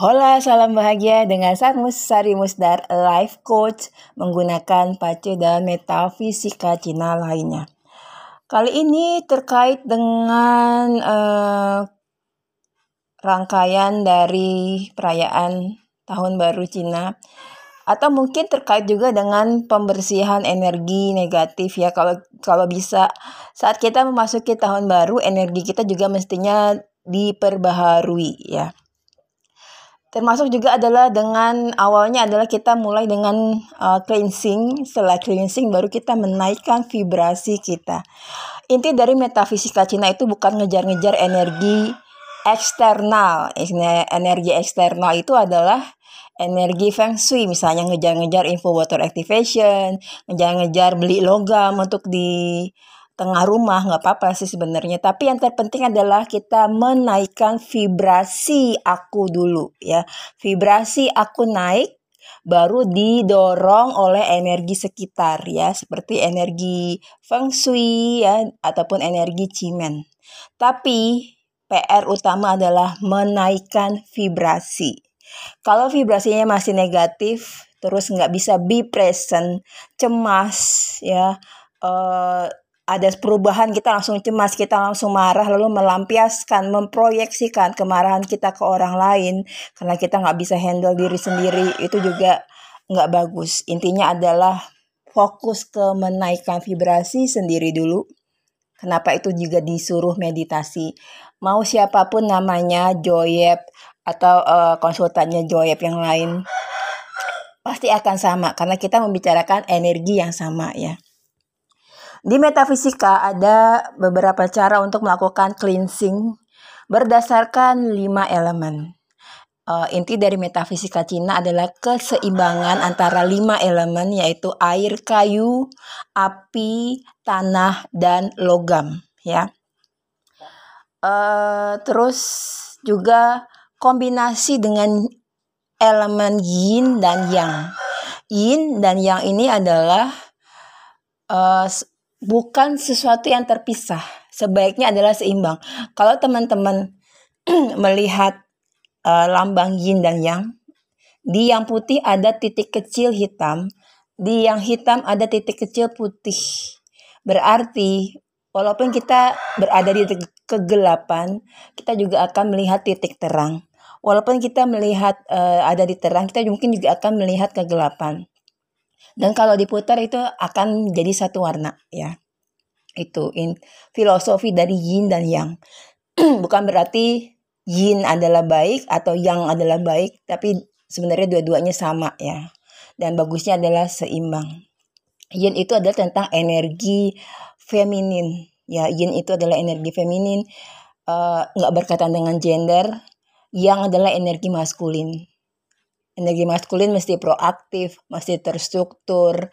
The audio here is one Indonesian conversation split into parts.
Hola, salam bahagia dengan Sarmus Sari Musdar Life Coach menggunakan pace dan metafisika Cina lainnya. Kali ini terkait dengan uh, rangkaian dari perayaan Tahun Baru Cina atau mungkin terkait juga dengan pembersihan energi negatif ya kalau kalau bisa saat kita memasuki tahun baru energi kita juga mestinya diperbaharui ya termasuk juga adalah dengan awalnya adalah kita mulai dengan uh, cleansing. Setelah cleansing baru kita menaikkan vibrasi kita. Inti dari metafisika Cina itu bukan ngejar-ngejar energi eksternal. Energi eksternal itu adalah energi feng shui. Misalnya ngejar-ngejar info water activation ngejar-ngejar beli logam untuk di tengah rumah nggak apa-apa sih sebenarnya. Tapi yang terpenting adalah kita menaikkan vibrasi aku dulu ya. Vibrasi aku naik baru didorong oleh energi sekitar ya. Seperti energi feng shui ya ataupun energi cimen. Tapi PR utama adalah menaikkan vibrasi. Kalau vibrasinya masih negatif terus nggak bisa be present cemas ya uh, ada perubahan kita langsung cemas, kita langsung marah, lalu melampiaskan, memproyeksikan kemarahan kita ke orang lain karena kita nggak bisa handle diri sendiri itu juga nggak bagus. Intinya adalah fokus ke menaikkan vibrasi sendiri dulu. Kenapa itu juga disuruh meditasi? Mau siapa pun namanya Joyep atau uh, konsultannya Joyep yang lain pasti akan sama karena kita membicarakan energi yang sama ya. Di metafisika ada beberapa cara untuk melakukan cleansing berdasarkan lima elemen. Uh, inti dari metafisika Cina adalah keseimbangan antara lima elemen yaitu air, kayu, api, tanah, dan logam. Ya. Uh, terus juga kombinasi dengan elemen yin dan yang. Yin dan yang ini adalah uh, bukan sesuatu yang terpisah. Sebaiknya adalah seimbang. Kalau teman-teman melihat uh, lambang yin dan yang, di yang putih ada titik kecil hitam, di yang hitam ada titik kecil putih. Berarti walaupun kita berada di kegelapan, kita juga akan melihat titik terang. Walaupun kita melihat uh, ada di terang, kita mungkin juga akan melihat kegelapan. Dan kalau diputar itu akan jadi satu warna ya. Itu in filosofi dari yin dan yang. Bukan berarti yin adalah baik atau yang adalah baik, tapi sebenarnya dua-duanya sama ya. Dan bagusnya adalah seimbang. Yin itu adalah tentang energi feminin. Ya, yin itu adalah energi feminin, uh, nggak berkaitan dengan gender. Yang adalah energi maskulin energi maskulin mesti proaktif, mesti terstruktur,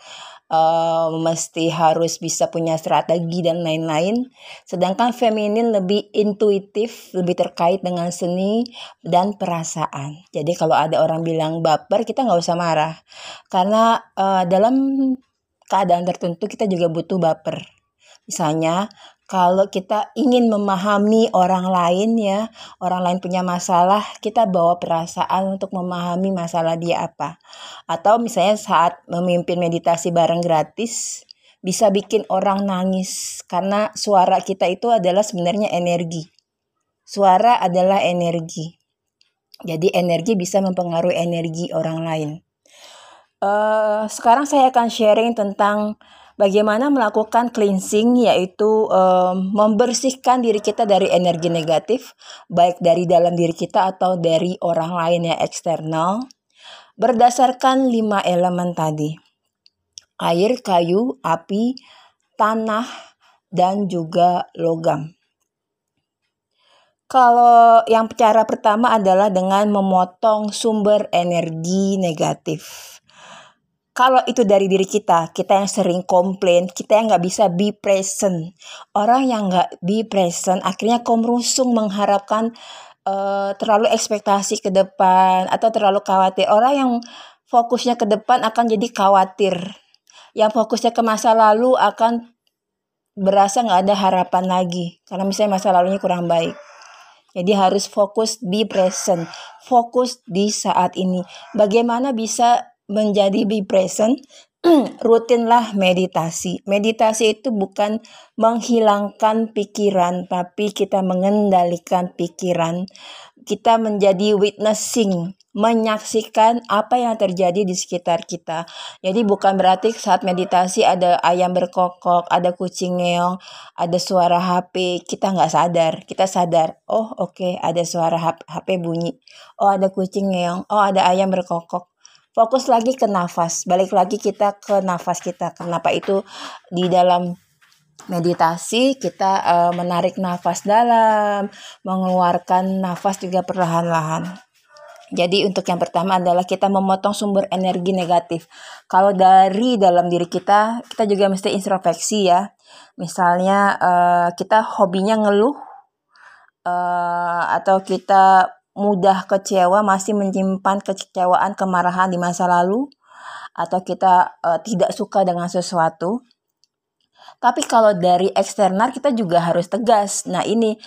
uh, mesti harus bisa punya strategi dan lain-lain. Sedangkan feminin lebih intuitif, lebih terkait dengan seni dan perasaan. Jadi kalau ada orang bilang baper, kita nggak usah marah, karena uh, dalam keadaan tertentu kita juga butuh baper. Misalnya kalau kita ingin memahami orang lain ya, orang lain punya masalah, kita bawa perasaan untuk memahami masalah dia apa. Atau misalnya saat memimpin meditasi bareng gratis, bisa bikin orang nangis karena suara kita itu adalah sebenarnya energi. Suara adalah energi. Jadi energi bisa mempengaruhi energi orang lain. Uh, sekarang saya akan sharing tentang bagaimana melakukan cleansing yaitu um, membersihkan diri kita dari energi negatif baik dari dalam diri kita atau dari orang lain yang eksternal berdasarkan lima elemen tadi air, kayu, api, tanah, dan juga logam. Kalau yang cara pertama adalah dengan memotong sumber energi negatif kalau itu dari diri kita, kita yang sering komplain, kita yang nggak bisa be present. Orang yang nggak be present akhirnya komrusung mengharapkan uh, terlalu ekspektasi ke depan atau terlalu khawatir. Orang yang fokusnya ke depan akan jadi khawatir. Yang fokusnya ke masa lalu akan berasa nggak ada harapan lagi karena misalnya masa lalunya kurang baik. Jadi harus fokus be present, fokus di saat ini. Bagaimana bisa menjadi be present? Rutinlah meditasi. Meditasi itu bukan menghilangkan pikiran, tapi kita mengendalikan pikiran. Kita menjadi witnessing, menyaksikan apa yang terjadi di sekitar kita. Jadi bukan berarti saat meditasi ada ayam berkokok, ada kucing ngeong, ada suara HP, kita nggak sadar. Kita sadar, oh oke okay, ada suara HP bunyi, oh ada kucing ngeong, oh ada ayam berkokok. Fokus lagi ke nafas, balik lagi kita ke nafas kita. Kenapa itu di dalam meditasi kita uh, menarik nafas dalam, mengeluarkan nafas juga perlahan-lahan. Jadi untuk yang pertama adalah kita memotong sumber energi negatif. Kalau dari dalam diri kita, kita juga mesti introspeksi ya. Misalnya uh, kita hobinya ngeluh uh, atau kita mudah kecewa, masih menyimpan kekecewaan, kemarahan di masa lalu, atau kita uh, tidak suka dengan sesuatu. Tapi kalau dari eksternal kita juga harus tegas. Nah ini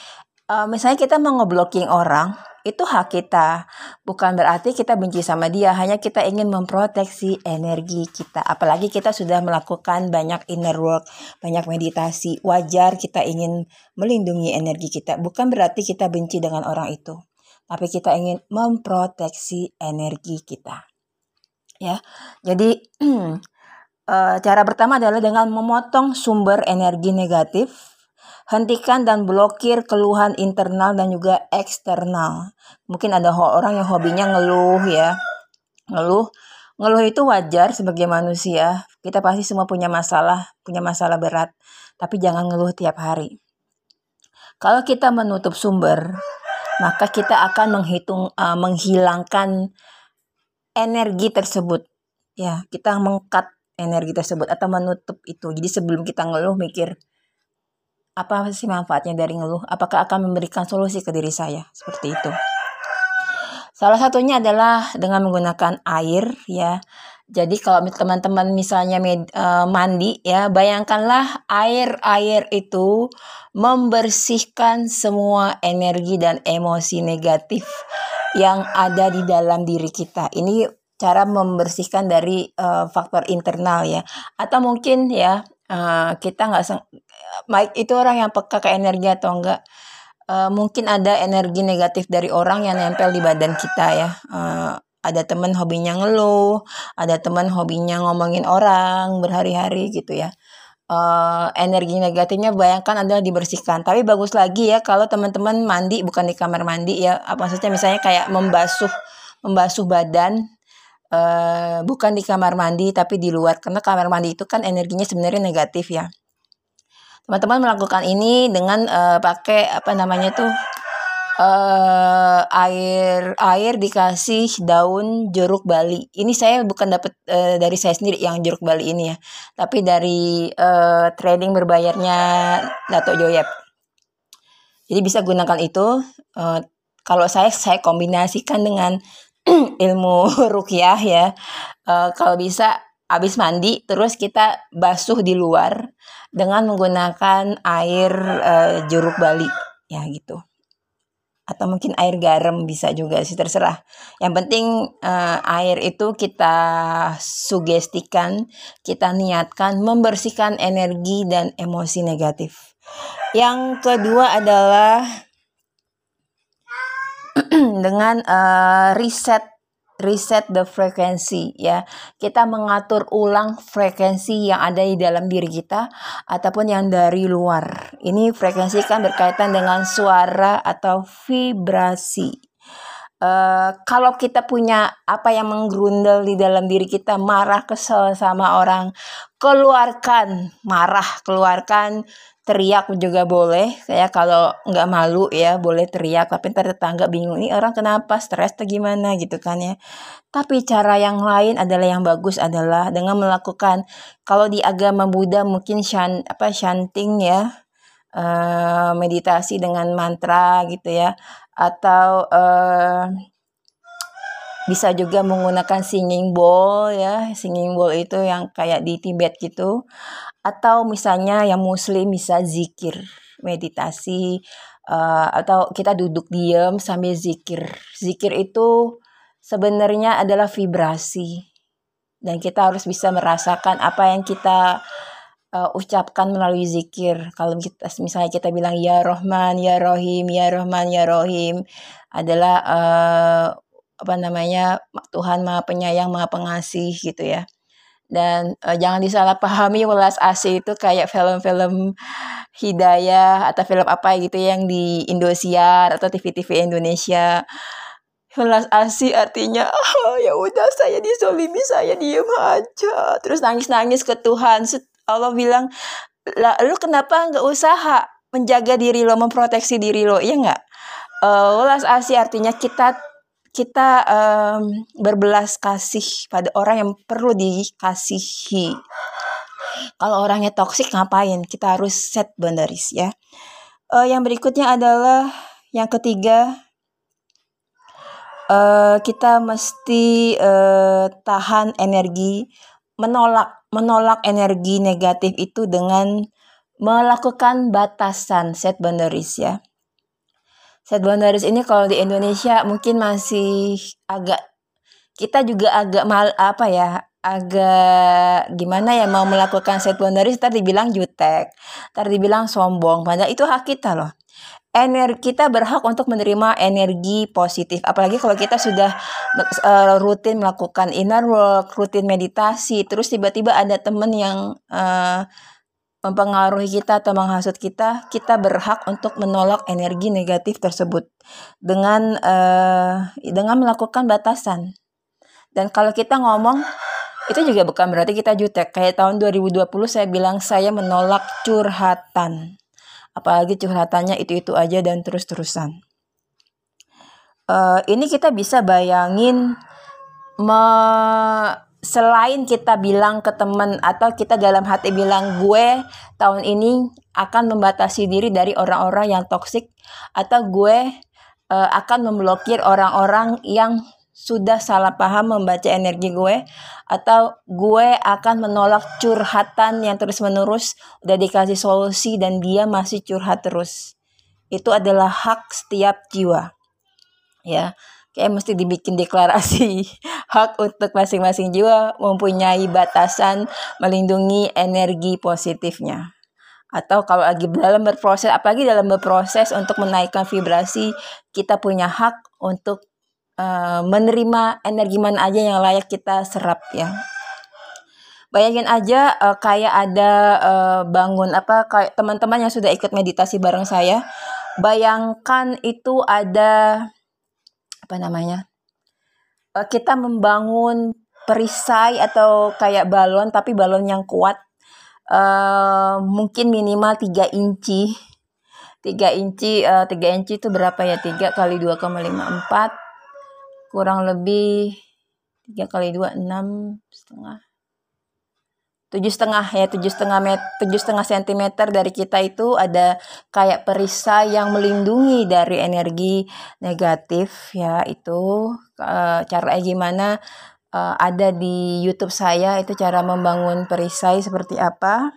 uh, misalnya kita mau ngeblocking orang, itu hak kita. Bukan berarti kita benci sama dia, hanya kita ingin memproteksi energi kita. Apalagi kita sudah melakukan banyak inner work, banyak meditasi. Wajar kita ingin melindungi energi kita. Bukan berarti kita benci dengan orang itu, tapi kita ingin memproteksi energi kita. Ya. Jadi eh, cara pertama adalah dengan memotong sumber energi negatif Hentikan dan blokir keluhan internal dan juga eksternal. Mungkin ada orang yang hobinya ngeluh ya. Ngeluh. Ngeluh itu wajar sebagai manusia. Kita pasti semua punya masalah, punya masalah berat. Tapi jangan ngeluh tiap hari. Kalau kita menutup sumber, maka kita akan menghitung uh, menghilangkan energi tersebut. Ya, kita mengkat energi tersebut atau menutup itu. Jadi sebelum kita ngeluh mikir, apa sih manfaatnya dari ngeluh? Apakah akan memberikan solusi ke diri saya? Seperti itu. Salah satunya adalah dengan menggunakan air ya. Jadi kalau teman-teman misalnya med, uh, mandi ya, bayangkanlah air-air itu membersihkan semua energi dan emosi negatif yang ada di dalam diri kita. Ini cara membersihkan dari uh, faktor internal ya. Atau mungkin ya uh, kita nggak baik itu orang yang peka ke energi atau enggak uh, mungkin ada energi negatif dari orang yang nempel di badan kita ya uh, ada teman hobinya ngeluh ada teman hobinya ngomongin orang berhari-hari gitu ya. Uh, energi negatifnya bayangkan adalah dibersihkan. Tapi bagus lagi ya kalau teman-teman mandi bukan di kamar mandi ya. Apa maksudnya? Misalnya kayak membasuh membasuh badan uh, bukan di kamar mandi tapi di luar. Karena kamar mandi itu kan energinya sebenarnya negatif ya. Teman-teman melakukan ini dengan uh, pakai apa namanya tuh uh, air air dikasih daun jeruk Bali. Ini saya bukan dapat uh, dari saya sendiri yang jeruk Bali ini ya, tapi dari uh, trading berbayarnya Dato Joyep. Jadi bisa gunakan itu. Uh, kalau saya saya kombinasikan dengan ilmu rukyah ya. Uh, kalau bisa habis mandi terus kita basuh di luar dengan menggunakan air uh, jeruk bali ya gitu atau mungkin air garam bisa juga sih terserah. Yang penting uh, air itu kita sugestikan kita niatkan membersihkan energi dan emosi negatif. Yang kedua adalah dengan uh, reset reset the frequency ya. Kita mengatur ulang frekuensi yang ada di dalam diri kita ataupun yang dari luar. Ini frekuensi kan berkaitan dengan suara atau vibrasi. Uh, kalau kita punya apa yang menggerundel di dalam diri kita marah kesel sama orang keluarkan marah keluarkan teriak juga boleh. Saya kalau nggak malu ya boleh teriak. Tapi ntar tetangga bingung nih orang kenapa? Stres atau gimana? Gitu kan ya. Tapi cara yang lain adalah yang bagus adalah dengan melakukan kalau di agama Buddha mungkin shan, apa chanting ya uh, meditasi dengan mantra gitu ya. Atau uh, bisa juga menggunakan singing bowl ya singing bowl itu yang kayak di Tibet gitu atau misalnya yang muslim bisa zikir meditasi uh, atau kita duduk diam sambil zikir. Zikir itu sebenarnya adalah vibrasi dan kita harus bisa merasakan apa yang kita uh, ucapkan melalui zikir. Kalau kita misalnya kita bilang ya Rohman, ya Rohim, ya Rohman, ya Rohim adalah uh, apa namanya Tuhan Maha Penyayang, Maha Pengasih gitu ya. Dan uh, jangan disalahpahami welas asih itu kayak film-film Hidayah atau film apa gitu yang di Indosiar atau TV-TV Indonesia. Welas asih artinya oh, ya udah saya disolimi saya diem aja. Terus nangis nangis ke Tuhan. Allah bilang lah lu kenapa nggak usaha menjaga diri lo memproteksi diri lo? Iya nggak? Uh, welas asih artinya kita kita um, berbelas kasih pada orang yang perlu dikasihi. Kalau orangnya toksik ngapain? Kita harus set boundaries ya. Uh, yang berikutnya adalah yang ketiga uh, kita mesti uh, tahan energi, menolak menolak energi negatif itu dengan melakukan batasan set boundaries ya. Set boundaries ini kalau di Indonesia mungkin masih agak kita juga agak mal apa ya agak gimana ya mau melakukan set boundaries tadi dibilang jutek, tadi dibilang sombong, padahal itu hak kita loh. Energi kita berhak untuk menerima energi positif. Apalagi kalau kita sudah uh, rutin melakukan inner work rutin meditasi terus tiba-tiba ada teman yang uh, mempengaruhi kita atau menghasut kita kita berhak untuk menolak energi negatif tersebut dengan uh, dengan melakukan batasan. Dan kalau kita ngomong itu juga bukan berarti kita jutek. Kayak tahun 2020 saya bilang saya menolak curhatan. Apalagi curhatannya itu-itu aja dan terus-terusan. Uh, ini kita bisa bayangin me selain kita bilang ke teman atau kita dalam hati bilang gue tahun ini akan membatasi diri dari orang-orang yang toksik atau gue uh, akan memblokir orang-orang yang sudah salah paham membaca energi gue atau gue akan menolak curhatan yang terus-menerus udah dikasih solusi dan dia masih curhat terus. Itu adalah hak setiap jiwa. Ya, kayak mesti dibikin deklarasi hak untuk masing-masing jiwa mempunyai batasan melindungi energi positifnya atau kalau lagi dalam berproses apalagi dalam berproses untuk menaikkan vibrasi kita punya hak untuk uh, menerima energi mana aja yang layak kita serap ya. Bayangin aja uh, kayak ada uh, bangun apa kayak teman-teman yang sudah ikut meditasi bareng saya. Bayangkan itu ada apa namanya? Uh, kita membangun perisai atau kayak balon tapi balon yang kuat. Uh, mungkin minimal 3 inci 3 inci uh, 3 inci itu berapa ya 3 kali 2,54 kurang lebih tiga kali dua enam setengah tujuh setengah ya tujuh setengah meter tujuh setengah sentimeter dari kita itu ada kayak perisai yang melindungi dari energi negatif ya itu uh, cara gimana uh, ada di YouTube saya itu cara membangun perisai seperti apa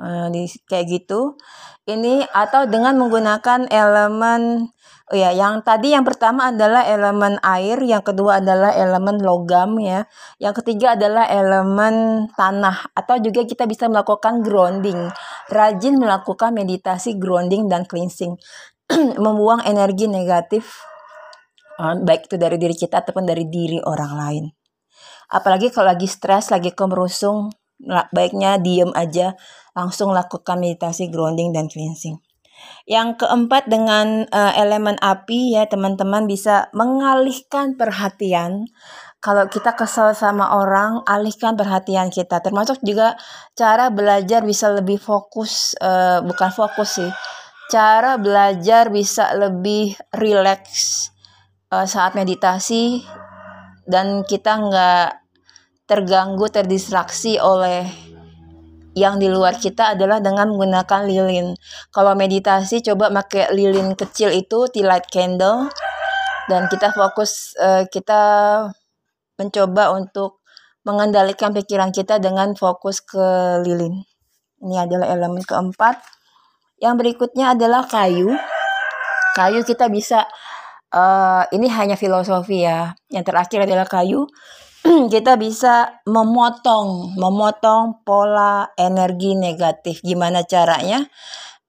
uh, di kayak gitu. Ini atau dengan menggunakan elemen Oh ya, yang tadi yang pertama adalah elemen air, yang kedua adalah elemen logam ya. Yang ketiga adalah elemen tanah atau juga kita bisa melakukan grounding. Rajin melakukan meditasi grounding dan cleansing. Membuang energi negatif eh, baik itu dari diri kita ataupun dari diri orang lain. Apalagi kalau lagi stres, lagi kemerusung, baiknya diem aja, langsung lakukan meditasi grounding dan cleansing. Yang keempat dengan uh, elemen api ya teman-teman bisa mengalihkan perhatian. Kalau kita kesal sama orang, alihkan perhatian kita. Termasuk juga cara belajar bisa lebih fokus, uh, bukan fokus sih. Cara belajar bisa lebih rileks uh, saat meditasi dan kita nggak terganggu, terdistraksi oleh yang di luar kita adalah dengan menggunakan lilin. Kalau meditasi coba pakai lilin kecil itu tea light candle dan kita fokus uh, kita mencoba untuk mengendalikan pikiran kita dengan fokus ke lilin. Ini adalah elemen keempat. Yang berikutnya adalah kayu. Kayu kita bisa uh, ini hanya filosofi ya. Yang terakhir adalah kayu. kita bisa memotong, memotong pola energi negatif. Gimana caranya?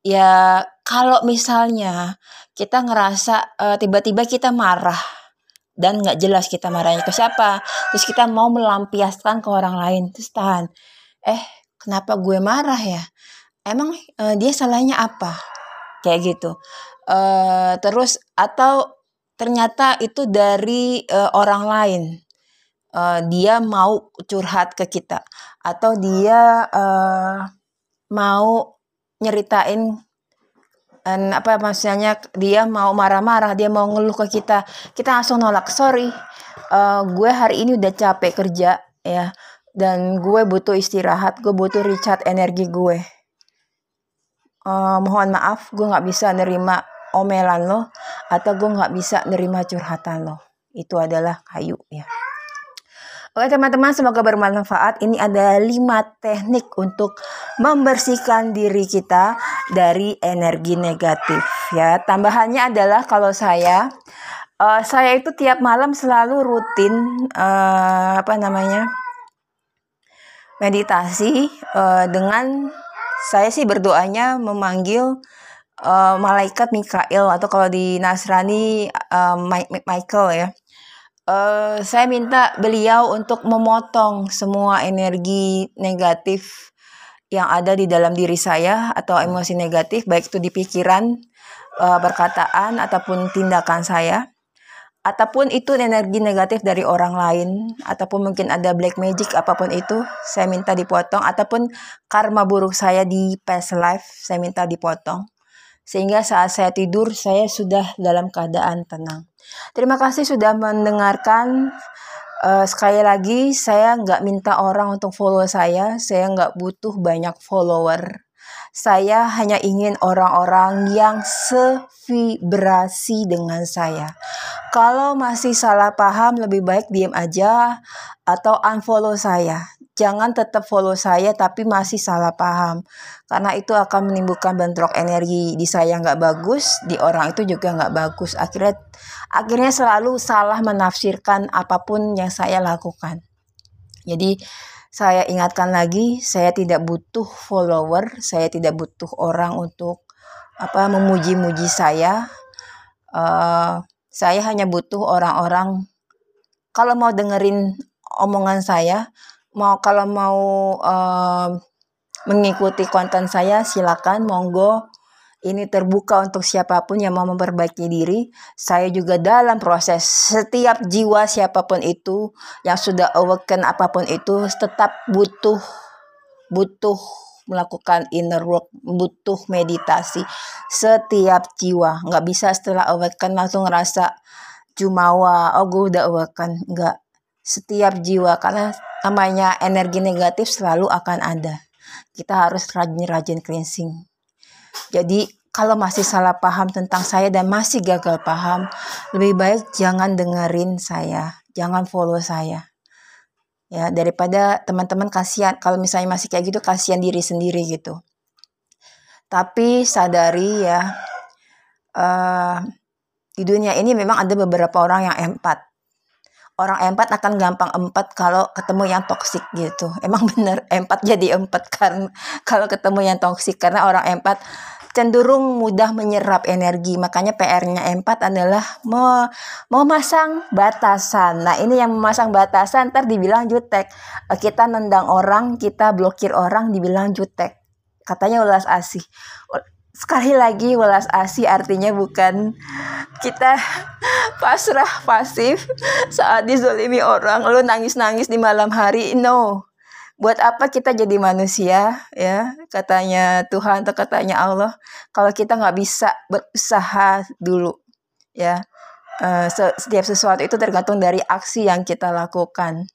Ya, kalau misalnya kita ngerasa tiba tiba-tiba kita marah dan nggak jelas kita marahnya ke siapa, terus kita mau melampiaskan ke orang lain, terus tahan. Eh, kenapa gue marah ya? Emang uh, dia salahnya apa? Kayak gitu. Uh, terus atau ternyata itu dari uh, orang lain. Uh, dia mau curhat ke kita. Atau dia uh, mau nyeritain apa maksudnya dia mau marah-marah dia mau ngeluh ke kita. Kita langsung nolak sorry uh, gue hari ini udah capek kerja ya. Dan gue butuh istirahat gue butuh recharge energi gue. Uh, mohon maaf gue nggak bisa nerima omelan lo atau gue nggak bisa nerima curhatan lo. Itu adalah kayu ya Oke teman-teman semoga bermanfaat. Ini ada lima teknik untuk membersihkan diri kita dari energi negatif ya. Tambahannya adalah kalau saya uh, saya itu tiap malam selalu rutin uh, apa namanya meditasi uh, dengan saya sih berdoanya memanggil uh, malaikat Mikael atau kalau di Nasrani uh, Michael ya uh, saya minta beliau untuk memotong semua energi negatif yang ada di dalam diri saya atau emosi negatif baik itu di pikiran, uh, perkataan ataupun tindakan saya ataupun itu energi negatif dari orang lain ataupun mungkin ada black magic apa pun itu saya minta dipotong ataupun karma buruk saya di past life saya minta dipotong. Sehingga saat saya tidur saya sudah dalam keadaan tenang Terima kasih sudah mendengarkan. Uh, sekali lagi, saya nggak minta orang untuk follow saya. Saya nggak butuh banyak follower. Saya hanya ingin orang-orang yang sevibrasi dengan saya. Kalau masih salah paham, lebih baik diam aja atau unfollow saya jangan tetap follow saya tapi masih salah paham. Karena itu akan menimbulkan bentrok energi di saya nggak bagus di orang itu juga nggak bagus. Akhirnya akhirnya selalu salah menafsirkan apa pun yang saya lakukan. Jadi saya ingatkan lagi saya tidak butuh follower saya tidak butuh orang untuk apa memuji-muji saya. Uh, saya hanya butuh orang-orang kalau mau dengerin omongan saya mau kalau mau uh, mengikuti konten saya silakan monggo ini terbuka untuk siapa pun yang mau memperbaiki diri. Saya juga dalam proses setiap jiwa siapa pun itu yang sudah awaken apa pun itu tetap butuh butuh melakukan inner work, butuh meditasi. Setiap jiwa nggak bisa setelah awaken langsung ngerasa jumawa, oh gue udah awaken, nggak. Setiap jiwa karena namanya energi negatif selalu akan ada. Kita harus rajin-rajin cleansing. Jadi kalau masih salah paham tentang saya dan masih gagal paham, lebih baik jangan dengerin saya, jangan follow saya. Ya, daripada teman-teman kasihan kalau misalnya masih kayak gitu kasihan diri sendiri gitu. Tapi sadari ya uh, di dunia ini memang ada beberapa orang yang empat orang empat akan gampang empat kalau ketemu yang toksik gitu. Emang bener empat jadi empat kan kalau ketemu yang toksik karena orang empat cenderung mudah menyerap energi. Makanya PR-nya empat adalah mau memasang batasan. Nah, ini yang memasang batasan ntar dibilang jutek. Kita nendang orang, kita blokir orang dibilang jutek. Katanya ulas asih sekali lagi welas asih artinya bukan kita pasrah pasif saat dizolimi orang. Lu nangis-nangis di malam hari no. Buat apa kita jadi manusia ya? Katanya Tuhan atau katanya Allah kalau kita nggak bisa berusaha dulu ya. Uh, setiap sesuatu itu tergantung dari aksi yang kita lakukan.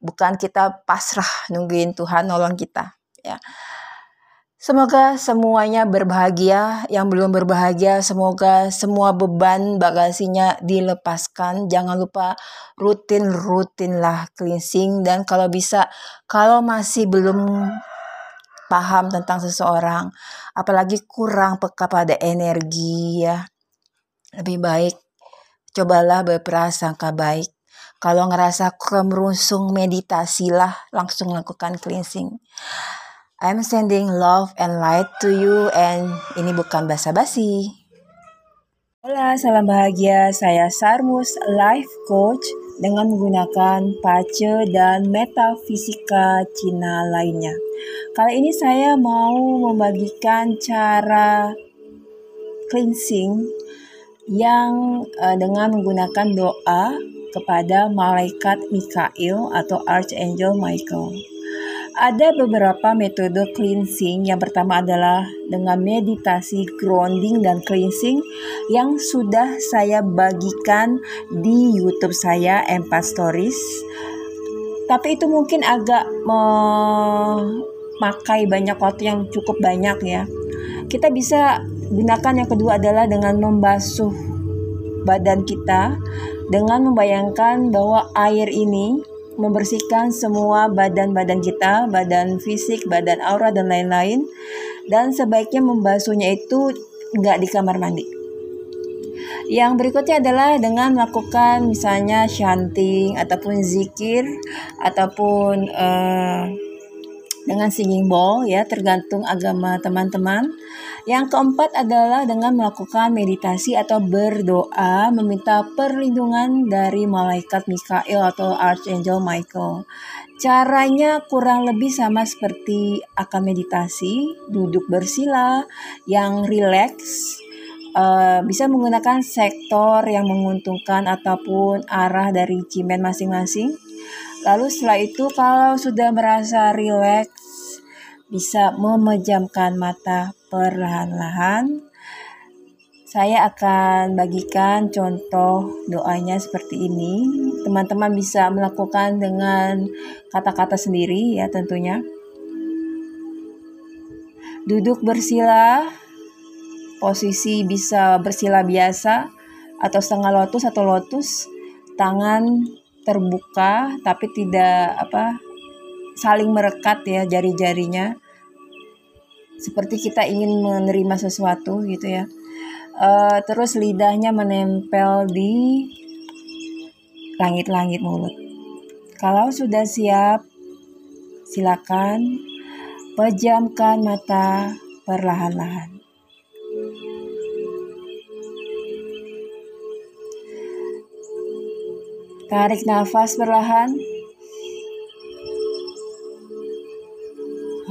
Bukan kita pasrah nungguin Tuhan nolong kita ya Semoga semuanya berbahagia, yang belum berbahagia semoga semua beban bagasinya dilepaskan. Jangan lupa rutin-rutinlah cleansing dan kalau bisa kalau masih belum paham tentang seseorang, apalagi kurang peka pada energi ya. Lebih baik cobalah berprasangka baik. Kalau ngerasa kemerungsung meditasilah langsung lakukan cleansing. I'm sending love and light to you and ini bukan basa-basi. Hola, salam bahagia. Saya Sarmus, life coach dengan menggunakan pace dan metafisika Cina lainnya. Kali ini saya mau membagikan cara cleansing yang uh, dengan menggunakan doa kepada malaikat Mikail atau Archangel Michael. Ada beberapa metode cleansing. Yang pertama adalah dengan meditasi grounding dan cleansing yang sudah saya bagikan di YouTube saya Empat Stories. Tapi itu mungkin agak memakai banyak waktu yang cukup banyak ya. Kita bisa gunakan yang kedua adalah dengan membasuh badan kita dengan membayangkan bahwa air ini membersihkan semua badan-badan kita, badan fisik, badan aura dan lain-lain. Dan sebaiknya membasuhnya itu nggak di kamar mandi. Yang berikutnya adalah dengan melakukan misalnya chanting ataupun zikir ataupun uh, dengan singing bowl ya tergantung agama teman-teman. Yang keempat adalah dengan melakukan meditasi atau berdoa meminta perlindungan dari malaikat Mikael atau Archangel Michael. Caranya kurang lebih sama seperti akan meditasi, duduk bersila yang rileks, uh, bisa menggunakan sektor yang menguntungkan ataupun arah dari cimen masing-masing. Lalu setelah itu kalau sudah merasa rileks bisa memejamkan mata perlahan-lahan. Saya akan bagikan contoh doanya seperti ini. Teman-teman bisa melakukan dengan kata-kata sendiri ya tentunya. Duduk bersila, posisi bisa bersila biasa atau setengah lotus atau lotus, tangan terbuka tapi tidak apa saling merekat ya jari-jarinya. Seperti kita ingin menerima sesuatu gitu ya. Uh, terus lidahnya menempel di langit-langit mulut. Kalau sudah siap silakan pejamkan mata perlahan-lahan. Tarik nafas perlahan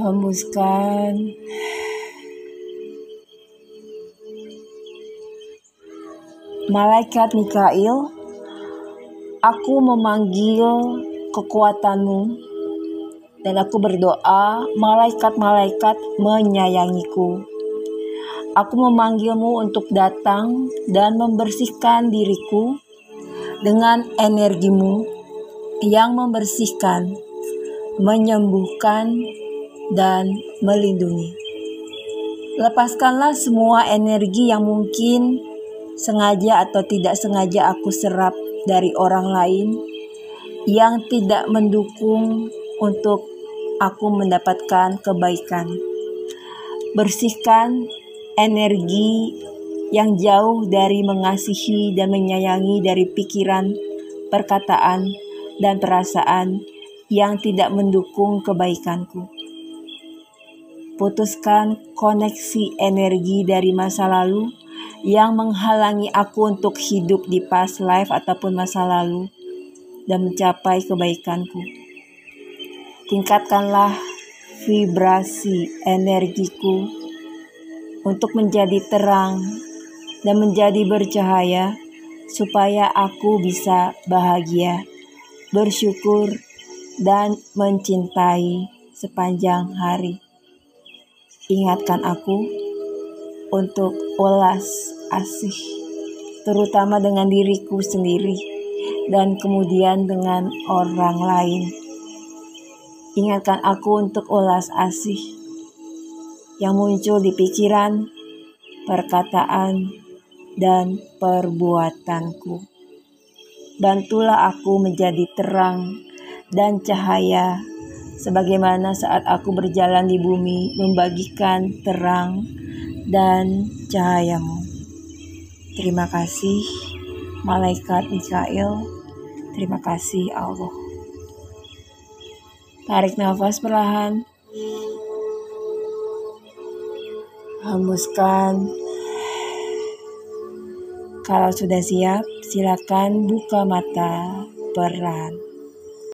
hembuskan Malaikat Mikail, aku memanggil kekuatanmu dan aku berdoa malaikat-malaikat menyayangiku. Aku memanggilmu untuk datang dan membersihkan diriku dengan energimu yang membersihkan menyembuhkan, dan melindungi. Lepaskanlah semua energi yang mungkin sengaja atau tidak sengaja aku serap dari orang lain yang tidak mendukung untuk aku mendapatkan kebaikan. Bersihkan energi yang jauh dari mengasihi dan menyayangi dari pikiran, perkataan, dan perasaan yang tidak mendukung kebaikanku. Putuskan koneksi energi dari masa lalu yang menghalangi aku untuk hidup di past life ataupun masa lalu dan mencapai kebaikanku. Tingkatkanlah vibrasi energiku untuk menjadi terang dan menjadi bercahaya supaya aku bisa bahagia, bersyukur, dan mencintai sepanjang hari. Ingatkan aku untuk ulas asih, terutama dengan diriku sendiri dan kemudian dengan orang lain. Ingatkan aku untuk ulas asih yang muncul di pikiran, perkataan, dan perbuatanku. Bantulah aku menjadi terang dan cahaya sebagaimana saat aku berjalan di bumi membagikan terang dan cahayamu. Terima kasih, malaikat Mikael. Terima kasih, Allah. Tarik nafas perlahan. Hembuskan. Kalau sudah siap, silakan buka mata peran.